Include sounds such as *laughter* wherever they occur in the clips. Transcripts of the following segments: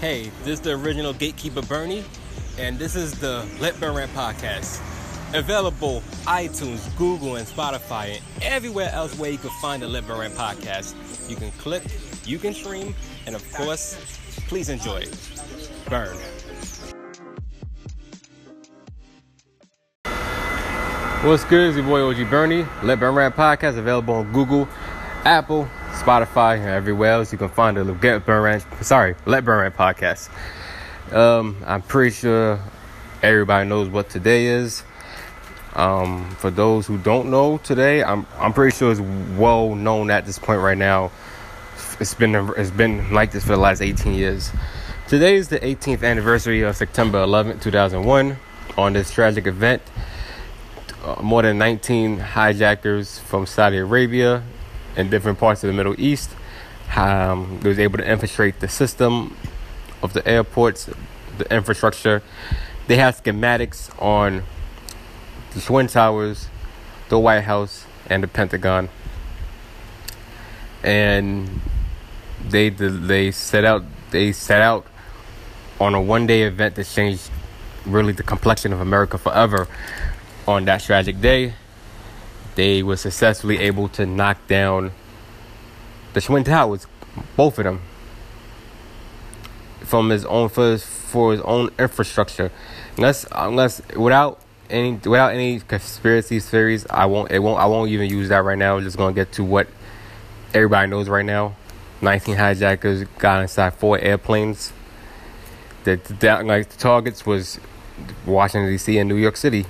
Hey, this is the original Gatekeeper Bernie, and this is the Let Burn Rant podcast. Available iTunes, Google, and Spotify, and everywhere else where you can find the Let Burn Rant podcast. You can click, you can stream, and of course, please enjoy it. Burn. What's good? It's your boy OG Bernie. Let Burn Rant podcast available on Google, Apple, Spotify, and everywhere else you can find the Get Burn Rant. Sorry, Let Burn Rant podcast. Um, I'm pretty sure everybody knows what today is. Um, for those who don't know today, I'm I'm pretty sure it's well known at this point right now. It's been it's been like this for the last 18 years. Today is the 18th anniversary of September 11, 2001. On this tragic event, uh, more than 19 hijackers from Saudi Arabia and different parts of the Middle East um, was able to infiltrate the system of the airports, the infrastructure. They have schematics on the Twin Towers, the White House, and the Pentagon. And they they set out they set out on a one day event that changed really the complexion of America forever. On that tragic day, they were successfully able to knock down the Twin Towers, both of them, from his own for his, for his own infrastructure. Unless unless without any without any conspiracy theories, I won't it won't I won't even use that right now. I'm just gonna get to what everybody knows right now. 19 hijackers got inside four airplanes. The, the like the targets was Washington D.C. and New York City.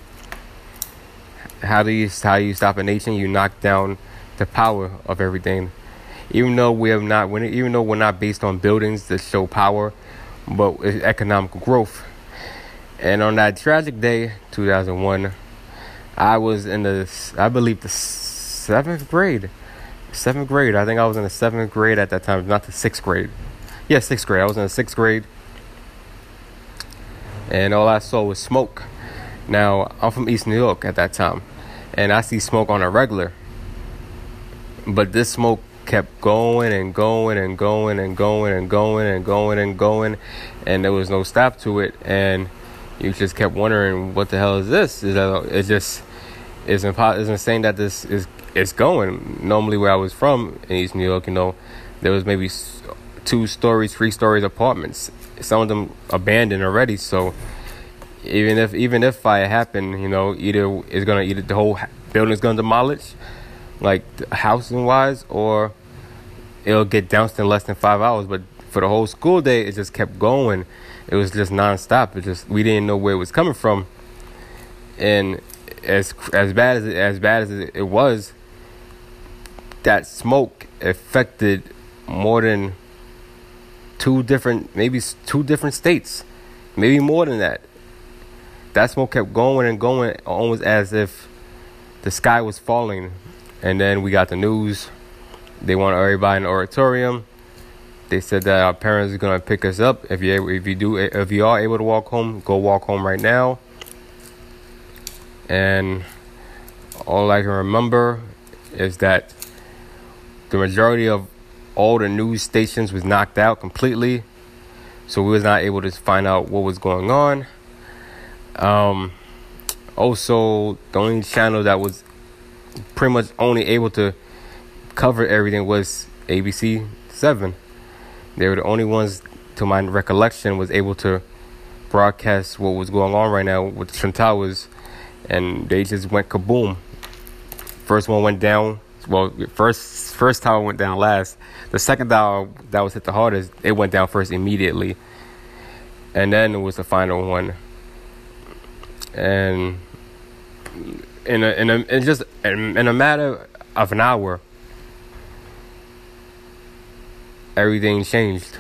How do you how you stop a nation? You knock down the power of everything. Even though we have not, even though we're not based on buildings that show power, but economic growth. And on that tragic day, 2001, I was in the, I believe, the seventh grade. Seventh grade. I think I was in the seventh grade at that time, not the sixth grade. Yeah, sixth grade. I was in the sixth grade. And all I saw was smoke. Now, I'm from East New York at that time. And I see smoke on a regular. But this smoke kept going and going and going and going and going and going and going. And there was no stop to it. And you just kept wondering, what the hell is this? Is that, it's just, it's, impo- it's insane that this is it's going. Normally, where I was from in East New York, you know, there was maybe two stories, three stories apartments. Some of them abandoned already. So even if even if fire happened, you know, either it's gonna either the whole building's gonna demolish, like housing wise, or it'll get doused in less than five hours. But for the whole school day, it just kept going. It was just nonstop. It just we didn't know where it was coming from, and as as bad as it, as bad as it was, that smoke affected more than two different, maybe two different states, maybe more than that. That smoke kept going and going, almost as if the sky was falling. And then we got the news. They want everybody in the auditorium. They said that our parents are gonna pick us up. If you if you do if you are able to walk home, go walk home right now. And all I can remember is that the majority of all the news stations was knocked out completely so we was not able to find out what was going on um, also the only channel that was pretty much only able to cover everything was abc 7 they were the only ones to my recollection was able to broadcast what was going on right now with the Twin Towers and they just went kaboom first one went down well, first first tower went down last. The second tower that was hit the hardest, it went down first immediately, and then it was the final one. And in a, in a in just in, a matter of an hour, everything changed.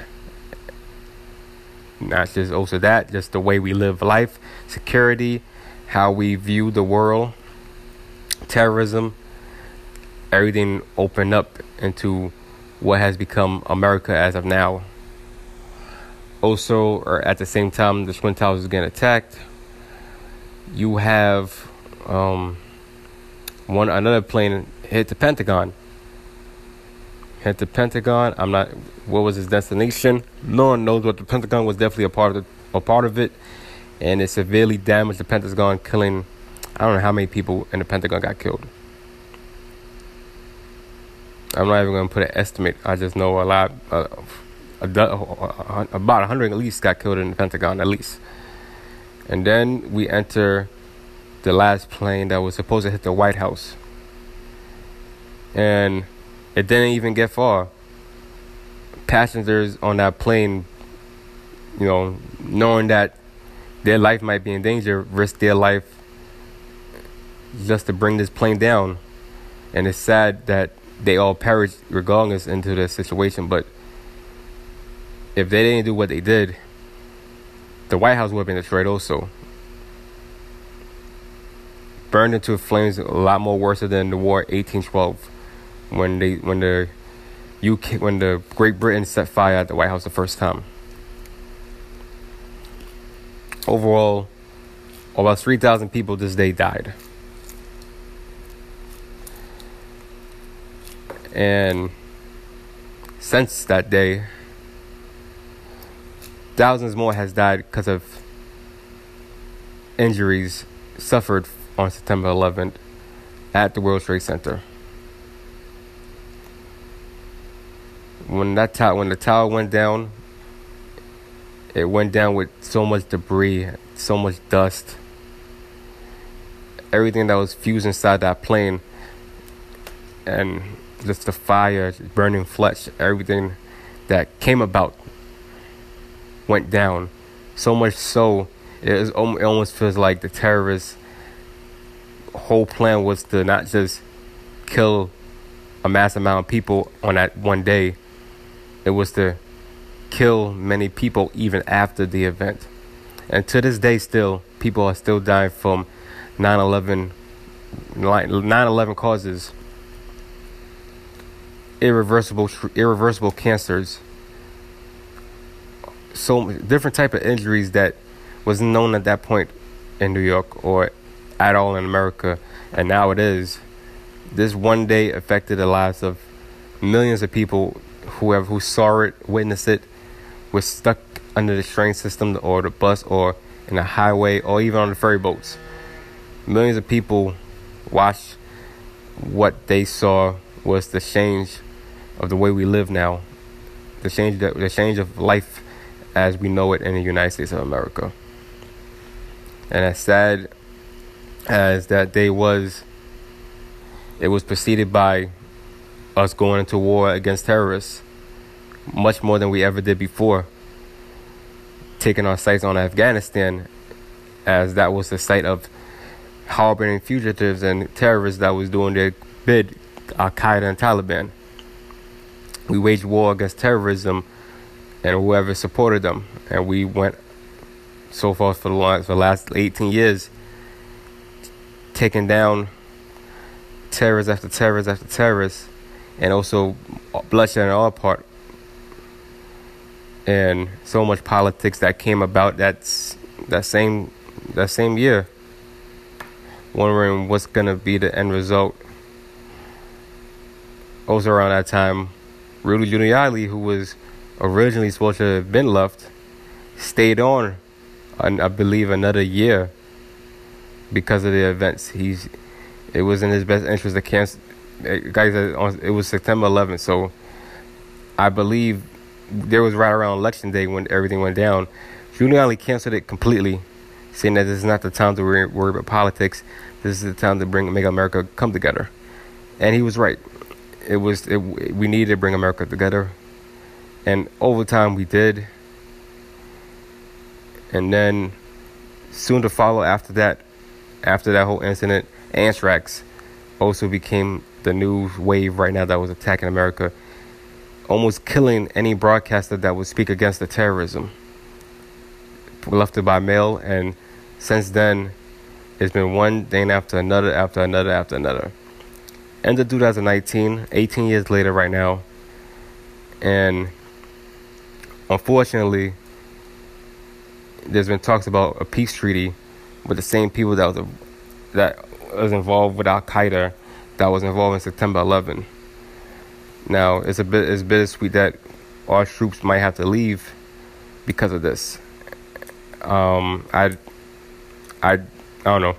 Not just also that, just the way we live life, security, how we view the world, terrorism everything opened up into what has become America as of now. Also, or at the same time, the Twin Towers is getting attacked. You have um, one another plane hit the Pentagon. hit the Pentagon. I'm not. What was his destination? No one knows. But the Pentagon was definitely a part of the, a part of it, and it severely damaged the Pentagon, killing. I don't know how many people in the Pentagon got killed. I'm not even going to put an estimate. I just know a lot. Uh, a, a, about 100 at least got killed in the Pentagon, at least. And then we enter the last plane that was supposed to hit the White House. And it didn't even get far. Passengers on that plane, you know, knowing that their life might be in danger, risk their life just to bring this plane down. And it's sad that they all perished regardless into the situation. But if they didn't do what they did, the White House would have been destroyed also. Burned into flames a lot more worse than the war 1812 when they when the UK when the Great Britain set fire at the White House the first time. Overall, about 3,000 people this day died. And since that day, thousands more has died because of injuries suffered on September 11th at the World Trade Center. when that tower when the tower went down, it went down with so much debris, so much dust. Everything that was fused inside that plane, and just the fire, burning flesh, everything that came about went down. So much so, it, it almost feels like the terrorists' whole plan was to not just kill a mass amount of people on that one day, it was to kill many people even after the event. And to this day, still, people are still dying from 9 11 9/11 causes irreversible irreversible cancers so different type of injuries that was known at that point in New York or at all in America and now it is this one day affected the lives of millions of people whoever who saw it, witnessed it, was stuck under the train system or the bus or in the highway or even on the ferry boats. Millions of people watched what they saw was the change of the way we live now, the change the change of life as we know it in the United States of America. And as sad as that day was, it was preceded by us going into war against terrorists much more than we ever did before. Taking our sights on Afghanistan, as that was the site of harboring fugitives and terrorists that was doing their bid, Al Qaeda and Taliban. We waged war against terrorism and whoever supported them, and we went so far for the last, for the last 18 years, taking down terrorists after terrorists after terrorists and also bloodshed on our part. And so much politics that came about that's that same that same year wondering what's gonna be the end result. Also around that time Rudy Giuliani who was originally supposed to have been left stayed on and I believe another year because of the events he's it was in his best interest to cancel eh, guys, eh, it was September 11th, so I believe there was right around election day when everything went down. Giuliani canceled it completely, saying that this is not the time to worry, worry about politics. This is the time to bring make America come together, and he was right. It was it, we needed to bring America together, and over time we did. And then, soon to follow after that, after that whole incident, anthrax also became the new wave right now that was attacking America, almost killing any broadcaster that would speak against the terrorism. Left it by mail, and since then, it's been one thing after another, after another, after another. End of 2019, 18 years later, right now, and unfortunately, there's been talks about a peace treaty with the same people that was that was involved with Al Qaeda that was involved in September 11. Now it's a bit it's bittersweet that our troops might have to leave because of this. Um, I, I, I don't know.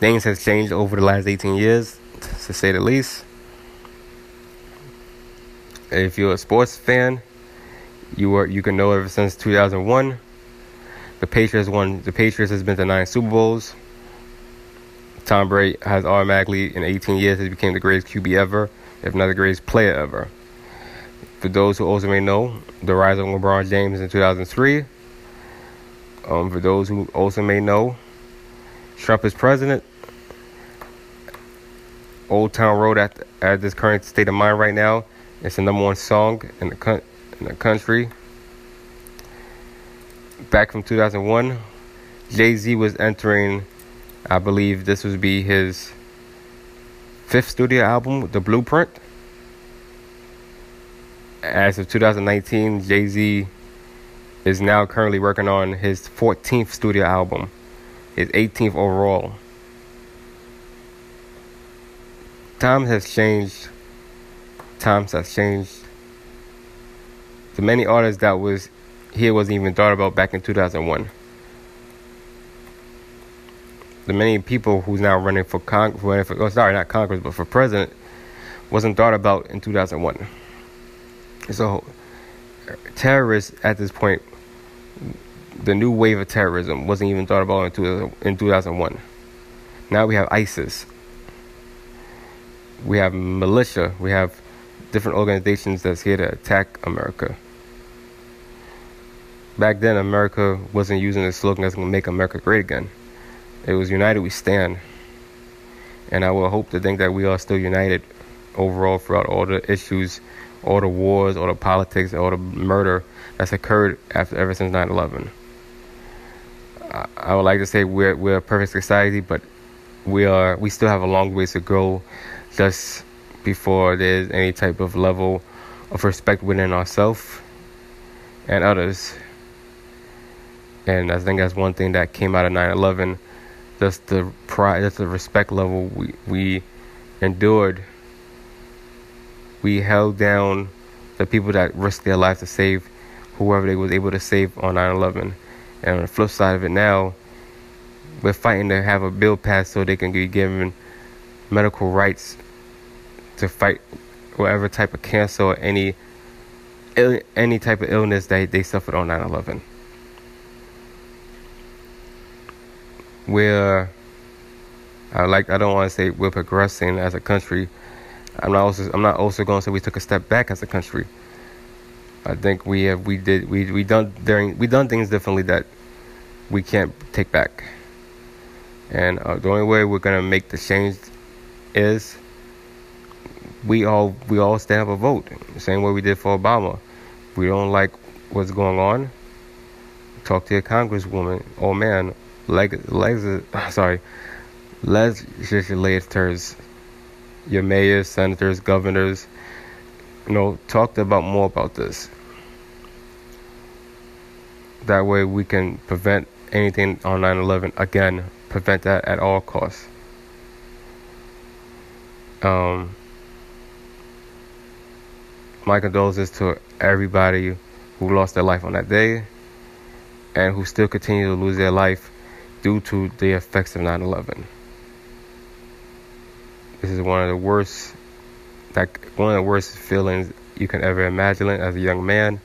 Things has changed over the last 18 years, to say the least. If you're a sports fan, you were you can know ever since 2001. The Patriots won. The Patriots has been to nine Super Bowls. Tom Brady has automatically, in 18 years, has became the greatest QB ever, if not the greatest player ever. For those who also may know, the rise of LeBron James in 2003. Um, for those who also may know, Trump is president. Old Town Road at at this current state of mind right now, it's the number one song in the in the country. Back from 2001, Jay Z was entering I believe this would be his fifth studio album, The Blueprint. As of 2019, Jay Z is now currently working on his 14th studio album, his 18th overall. Times has changed. Times has changed. The many artists that was here wasn't even thought about back in 2001 the many people who's now running for Congress, for, oh, sorry, not Congress, but for president, wasn't thought about in 2001. So, terrorists at this point, the new wave of terrorism wasn't even thought about in, in 2001. Now we have ISIS. We have militia. We have different organizations that's here to attack America. Back then, America wasn't using the slogan that's to make America great again. It was United We Stand. And I will hope to think that we are still united overall throughout all the issues, all the wars, all the politics, all the murder that's occurred after ever since 9 11. I would like to say we're we're a perfect society, but we are we still have a long ways to go just before there's any type of level of respect within ourselves and others. And I think that's one thing that came out of 9 11 that's the pride, that's the respect level we we endured. We held down the people that risked their lives to save whoever they was able to save on 9/11. And on the flip side of it now, we're fighting to have a bill passed so they can be given medical rights to fight whatever type of cancer or any any type of illness that they suffered on 9/11. We're I like I don't want to say we're progressing as a country. I'm not also I'm not also going to say we took a step back as a country. I think we have we did we we done during we done things differently that we can't take back. And uh, the only way we're gonna make the change is we all we all stand up a vote. Same way we did for Obama. We don't like what's going on. Talk to your congresswoman or man leg, legs, *sighs* sorry, legislators, your mayors, senators, governors, you know, talk about more about this. That way we can prevent anything on 9/11 again, prevent that at all costs. Um, my condolences to everybody who lost their life on that day and who still continue to lose their life due to the effects of 9 11. This is one of the worst, like, one of the worst feelings you can ever imagine as a young man.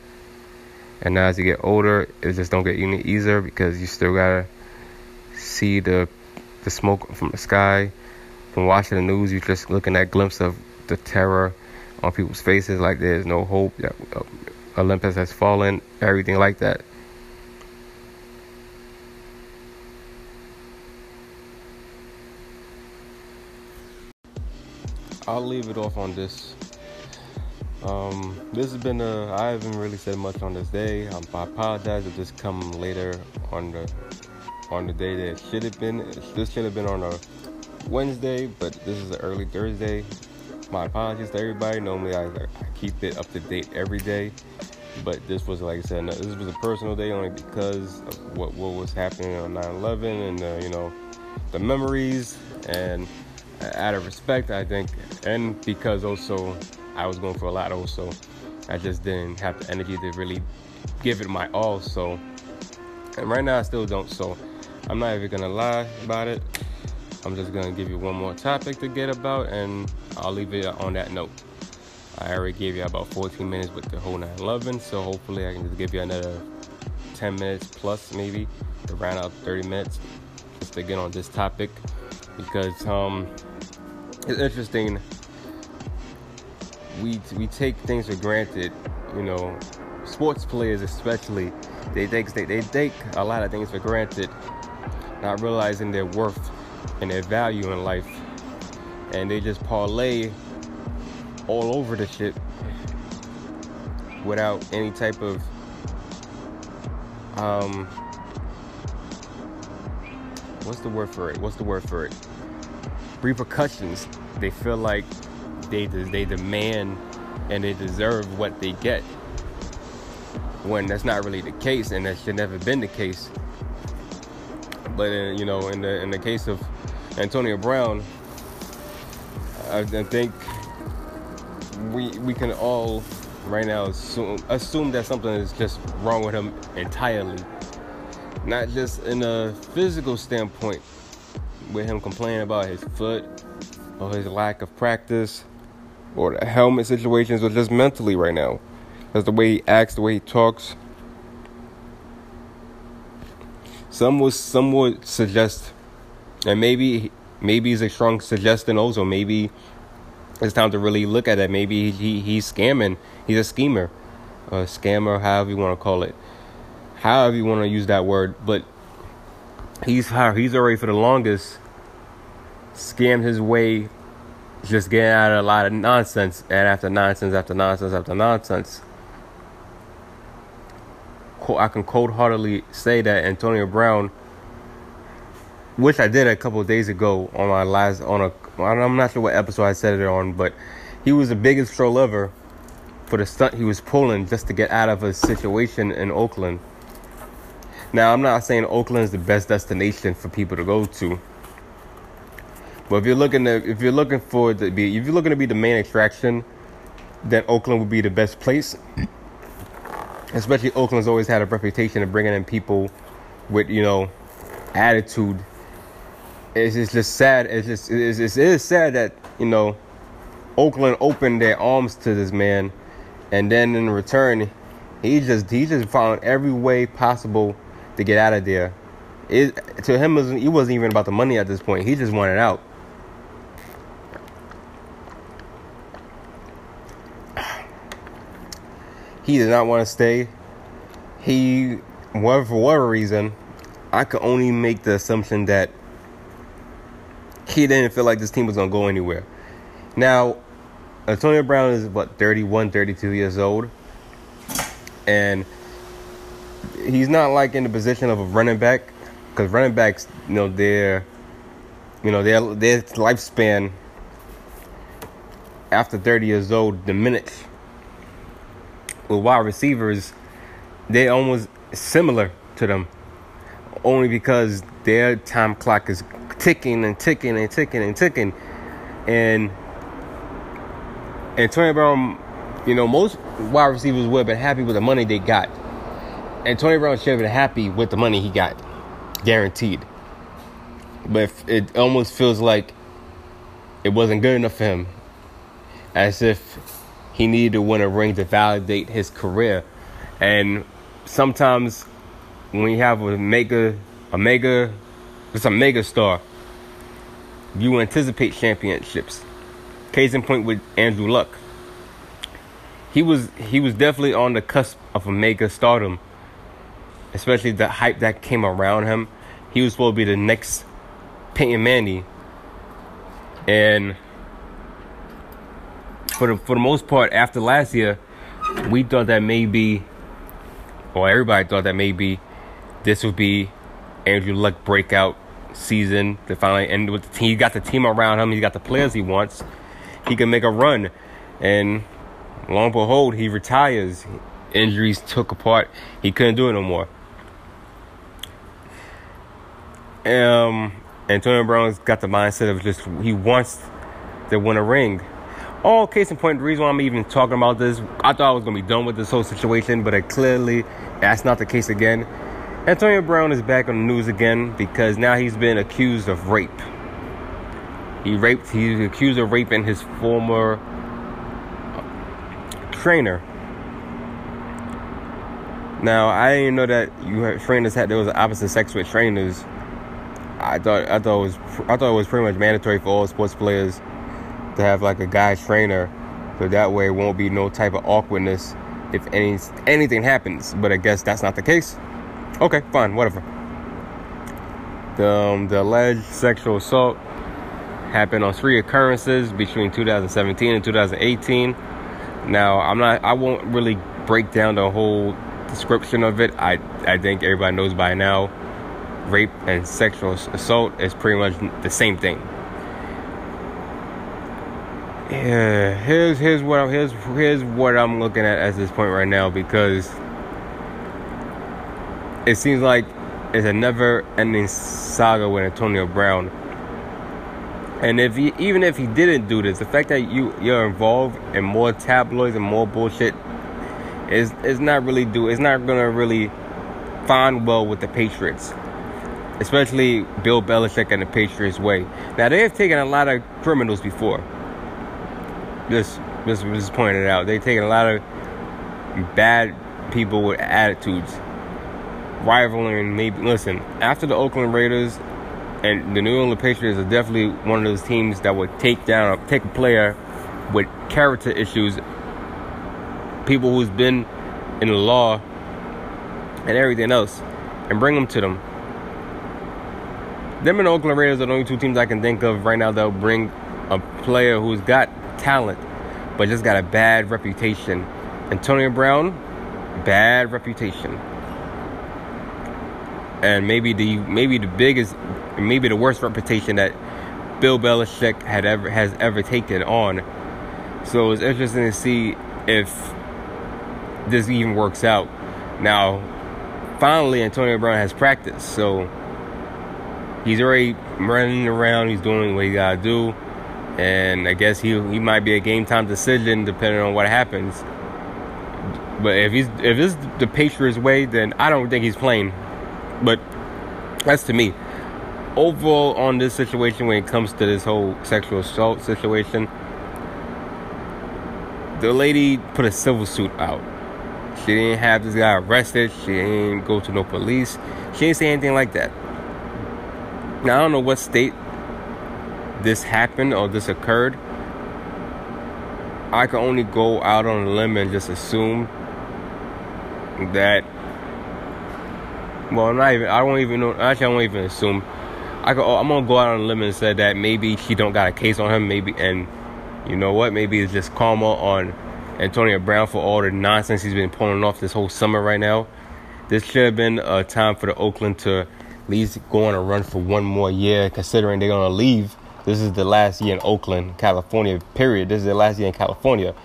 And now as you get older, it just don't get any easier because you still gotta see the the smoke from the sky. From watching the news, you're just looking at glimpse of the terror on people's faces, like there's no hope that uh, Olympus has fallen, everything like that. I'll leave it off on this. Um, this has been a. I haven't really said much on this day. Um, I apologize if this come later on the on the day that it should have been. This should have been on a Wednesday, but this is an early Thursday. My apologies to everybody. Normally I, I keep it up to date every day, but this was like I said, this was a personal day only because of what what was happening on 9/11 and uh, you know the memories and out of respect, I think, and because also I was going for a lot, also I just didn't have the energy to really give it my all. So, and right now I still don't. So, I'm not even gonna lie about it. I'm just gonna give you one more topic to get about, and I'll leave it on that note. I already gave you about 14 minutes with the whole 911, so hopefully I can just give you another 10 minutes plus, maybe to round out 30 minutes just to get on this topic because um, it's interesting. We we take things for granted, you know. Sports players, especially, they take they, they take a lot of things for granted, not realizing their worth and their value in life, and they just parlay all over the shit without any type of um what's the word for it? What's the word for it? Repercussions. They feel like they they demand and they deserve what they get. When that's not really the case, and that should never been the case. But uh, you know, in the in the case of Antonio Brown, I, I think we we can all right now assume assume that something is just wrong with him entirely not just in a physical standpoint, with him complaining about his foot or his lack of practice or the helmet situations, or just mentally right now. That's the way he acts, the way he talks. Some would some would suggest, and maybe maybe he's a strong suggestion also. Maybe it's time to really look at it. Maybe he, he's scamming. He's a schemer, a scammer, however you want to call it however you want to use that word, but he's he's already for the longest scammed his way, just getting out of a lot of nonsense, and after nonsense after nonsense after nonsense. I can cold heartedly say that Antonio Brown, which I did a couple days ago on my last on a I'm not sure what episode I said it on, but he was the biggest troll ever for the stunt he was pulling just to get out of a situation in Oakland. Now, I'm not saying Oakland is the best destination for people to go to. But if you're looking to, if you're looking for to be, if you're looking to be the main attraction, then Oakland would be the best place. Especially Oakland's always had a reputation of bringing in people with, you know, attitude. It's just, just sad. It's just it's, it's, it is sad that you know Oakland opened their arms to this man, and then in return, he just he just found every way possible to get out of there. It to him it wasn't even about the money at this point. He just wanted out. He did not want to stay. He, whatever for whatever reason, I could only make the assumption that he didn't feel like this team was gonna go anywhere. Now, Antonio Brown is what 31, 32 years old, and he's not like in the position of a running back because running backs, you know, their, you know, their their lifespan after 30 years old diminish. With wide receivers, they almost similar to them, only because their time clock is ticking and ticking and ticking and ticking, and Antonio Brown, you know, most wide receivers would have been happy with the money they got and Tony Brown should have been happy with the money he got, guaranteed. But it almost feels like it wasn't good enough for him, as if he needed to win a ring to validate his career. And sometimes when you have a mega, a mega, it's a mega star, you anticipate championships. Case in point with Andrew Luck. He was he was definitely on the cusp of a mega stardom especially the hype that came around him. He was supposed to be the next Peyton Manning, and for the for the most part, after last year, we thought that maybe, or everybody thought that maybe, this would be Andrew Luck breakout season to finally end with the team. He got the team around him. He got the players he wants. He can make a run, and long and behold, he retires. Injuries took apart. He couldn't do it no more. Um, Antonio Brown's got the mindset of just he wants to win a ring. All case in point, the reason why I'm even talking about this, I thought I was gonna be done with this whole situation, but it clearly that's not the case again. Antonio Brown is back on the news again because now he's been accused of rape. He raped. He's accused of raping his former uh, trainer. Now I didn't know that you had trainers had there was an opposite sex with trainers. I thought I thought it was I thought it was pretty much mandatory for all sports players to have like a guy trainer, so that way it won't be no type of awkwardness if any anything happens. But I guess that's not the case. Okay, fine, whatever. The um, the alleged sexual assault happened on three occurrences between 2017 and 2018. Now I'm not I won't really break down the whole description of it. I I think everybody knows by now. Rape and sexual assault is pretty much the same thing yeah, here's here's what I'm here's here's what I'm looking at at this point right now because it seems like it's a never-ending saga with Antonio Brown. And if he even if he didn't do this, the fact that you you're involved in more tabloids and more bullshit is is not really do it's not gonna really find well with the Patriots. Especially Bill Belichick and the Patriots way. Now they have taken a lot of criminals before just just was pointed out. They take a lot of bad people with attitudes, rivaling maybe. Listen, after the Oakland Raiders and the New England Patriots are definitely one of those teams that would take down, take a player with character issues, people who's been in the law and everything else, and bring them to them. Them and the Oakland Raiders are the only two teams I can think of right now that'll bring a player who's got talent, but just got a bad reputation. Antonio Brown, bad reputation. And maybe the maybe the biggest maybe the worst reputation that Bill Belichick had ever has ever taken on. So it's interesting to see if this even works out. Now, finally Antonio Brown has practice, so he's already running around, he's doing what he gotta do and I guess he he might be a game time decision depending on what happens. But if he's if it's the Patriots way, then I don't think he's playing. But that's to me. Overall, on this situation, when it comes to this whole sexual assault situation, the lady put a civil suit out. She didn't have this guy arrested. She didn't go to no police. She didn't say anything like that. Now I don't know what state this happened or this occurred, I can only go out on a limb and just assume that. Well, not even. I don't even know. Actually, I won't even assume. I go. I'm gonna go out on a limb and say that maybe she don't got a case on him. Maybe, and you know what? Maybe it's just karma on Antonio Brown for all the nonsense he's been pulling off this whole summer right now. This should have been a time for the Oakland to at least go on a run for one more year, considering they're gonna leave this is the last year in Oakland, California, period. This is the last year in California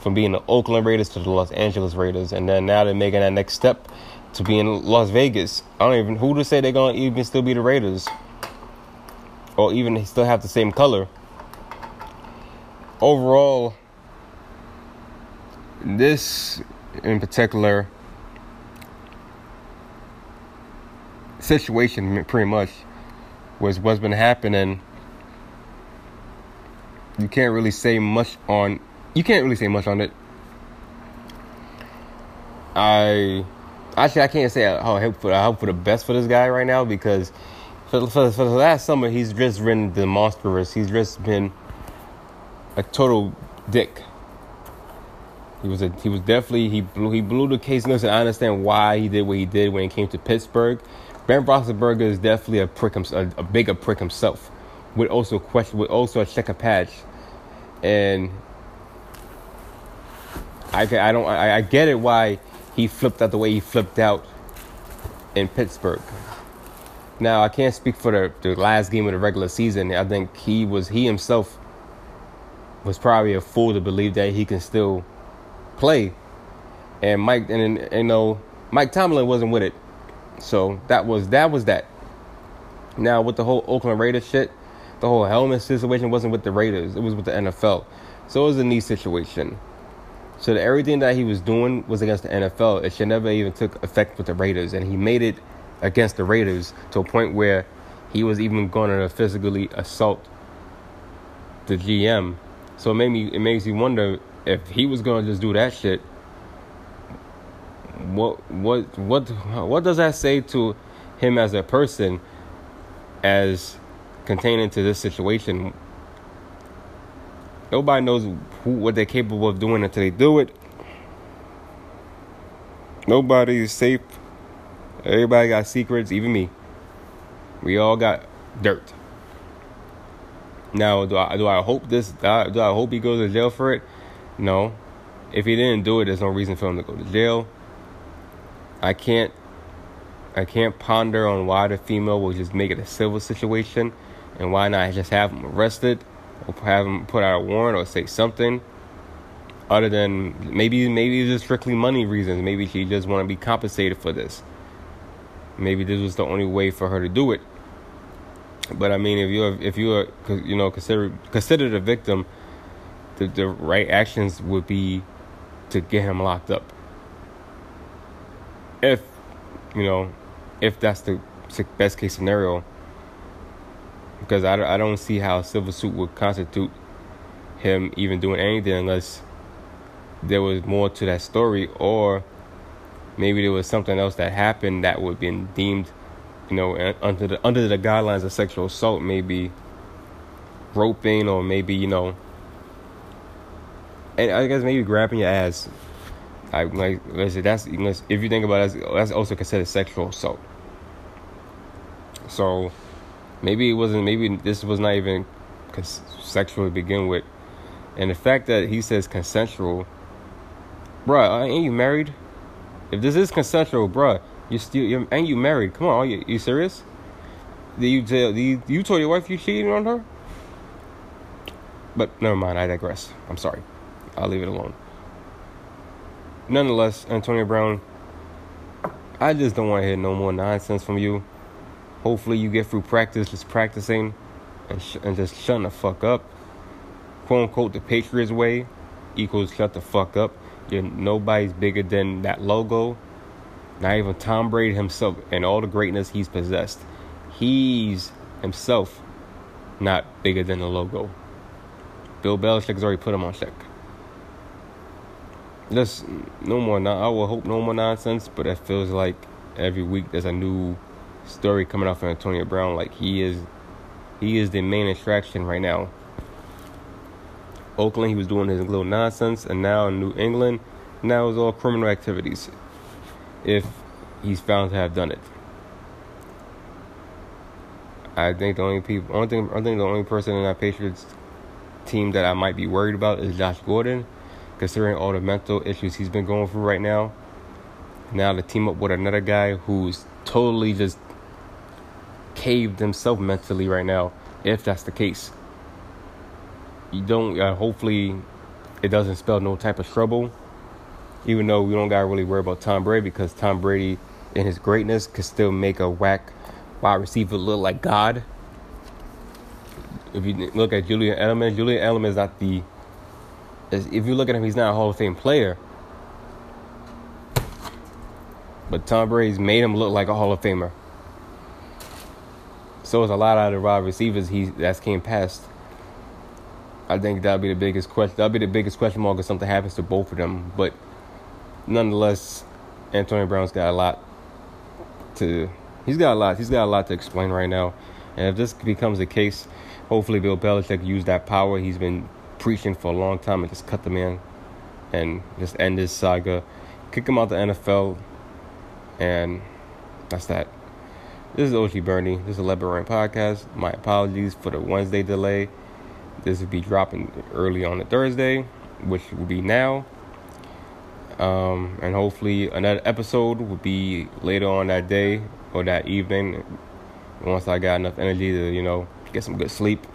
from being the Oakland Raiders to the Los Angeles Raiders. And then now they're making that next step to be in Las Vegas. I don't even, who to say they're going to even still be the Raiders? Or even still have the same color. Overall, this in particular situation pretty much was what's been happening you can't really say much on you can't really say much on it. I actually I can't say how for I hope for the best for this guy right now because for, for, for the last summer he's just been the monstrous. He's just been a total dick. He was a he was definitely he blew he blew the case. Listen, I understand why he did what he did when it came to Pittsburgh. Ben Roethlisberger is definitely a prick a, a bigger prick himself with also question with also a patch, and I I don't I, I get it why he flipped out the way he flipped out in Pittsburgh. Now I can't speak for the, the last game of the regular season. I think he was he himself was probably a fool to believe that he can still play. And Mike and, and you know Mike Tomlin wasn't with it. So that was that was that. Now with the whole Oakland Raiders shit, the whole helmet situation wasn't with the Raiders. It was with the NFL. So it was a knee situation. So everything that he was doing was against the NFL. It should never even took effect with the Raiders, and he made it against the Raiders to a point where he was even going to physically assault the GM. So it made me it makes you wonder if he was going to just do that shit. What what what what does that say to him as a person as containing to this situation Nobody knows who what they're capable of doing until they do it. Nobody is safe. Everybody got secrets, even me. We all got dirt. Now, do I do I hope this? Do I, do I hope he goes to jail for it? No. If he didn't do it, there's no reason for him to go to jail. I can't. I can't ponder on why the female will just make it a civil situation, and why not just have him arrested or have him put out a warrant or say something other than maybe maybe it's just strictly money reasons. Maybe she just want to be compensated for this. Maybe this was the only way for her to do it. But I mean, if you're if you're you know consider consider the victim, the the right actions would be to get him locked up. If you know, if that's the best case scenario, because I, I don't see how civil suit would constitute him even doing anything unless there was more to that story or maybe there was something else that happened that would be deemed you know under the under the guidelines of sexual assault maybe roping or maybe you know and I guess maybe grabbing your ass. I like listen that's if you think about it that's also considered sexual assault. So Maybe it wasn't. Maybe this was not even sexual to begin with. And the fact that he says consensual, bruh, uh, ain't you married? If this is consensual, bruh, you still you're, ain't you married? Come on, are you, you serious? Did you tell you, you told your wife you cheated on her? But never mind, I digress. I'm sorry. I'll leave it alone. Nonetheless, Antonio Brown, I just don't want to hear no more nonsense from you. Hopefully, you get through practice just practicing and, sh- and just shutting the fuck up. Quote unquote, the Patriots way equals shut the fuck up. You're nobody's bigger than that logo. Not even Tom Brady himself and all the greatness he's possessed. He's himself not bigger than the logo. Bill Belichick's already put him on check. Just no more. I will hope no more nonsense, but it feels like every week there's a new story coming off of Antonio Brown. Like he is, he is the main attraction right now. Oakland, he was doing his little nonsense, and now in New England, now it's all criminal activities. If he's found to have done it, I think the only people, only thing, I think the only person in that Patriots team that I might be worried about is Josh Gordon, considering all the mental issues he's been going through right now. Now to team up with another guy who's totally just caved himself mentally right now, if that's the case. You don't, uh, hopefully, it doesn't spell no type of trouble. Even though we don't gotta really worry about Tom Brady because Tom Brady, in his greatness, could still make a whack wide receiver look like God. If you look at Julian Edelman, Julian Edelman is not the. If you look at him, he's not a Hall of Fame player. But Tom Brady's made him look like a Hall of Famer. So it's a lot out of the wide receivers he that's came past. I think that'll be the biggest question. That'll be the biggest question mark if something happens to both of them. But nonetheless, Antonio Brown's got a lot to. He's got a lot. He's got a lot to explain right now. And if this becomes the case, hopefully Bill Belichick use that power he's been preaching for a long time and just cut the man and just end this saga, kick him out the NFL, and that's that. This is OG Bernie. This is a podcast. My apologies for the Wednesday delay. This will be dropping early on a Thursday, which will be now. Um, and hopefully another episode will be later on that day or that evening. Once I got enough energy to, you know, get some good sleep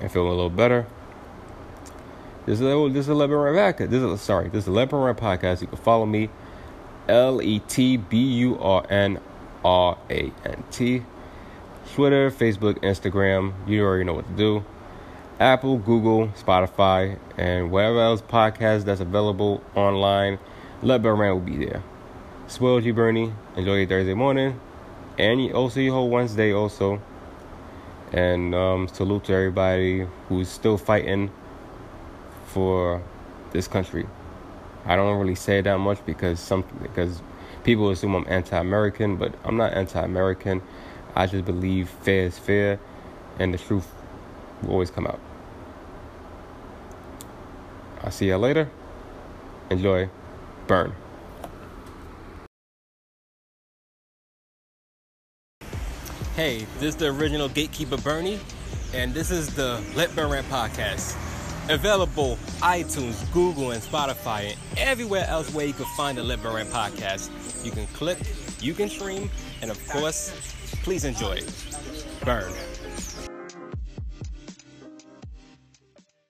and feel a little better. This is a, this is a Lebanon podcast. This is sorry. This is a podcast. You can follow me, L E T B U R N R A N T. Twitter, Facebook, Instagram. You already know what to do. Apple, Google, Spotify, and wherever else podcast that's available online. Let will be there. Spoil G Bernie. Enjoy your Thursday morning, and also your whole Wednesday also. And um, salute to everybody who's still fighting for this country. I don't really say that much because some because people assume I'm anti-American, but I'm not anti-American. I just believe fair is fair, and the truth will always come out. I'll see you later. Enjoy. Burn. Hey, this is the original Gatekeeper Bernie, and this is the Let Burn Rant podcast. Available iTunes, Google, and Spotify, and everywhere else where you can find the Let Burn podcast. You can click, you can stream, and of course, please enjoy it. Burn.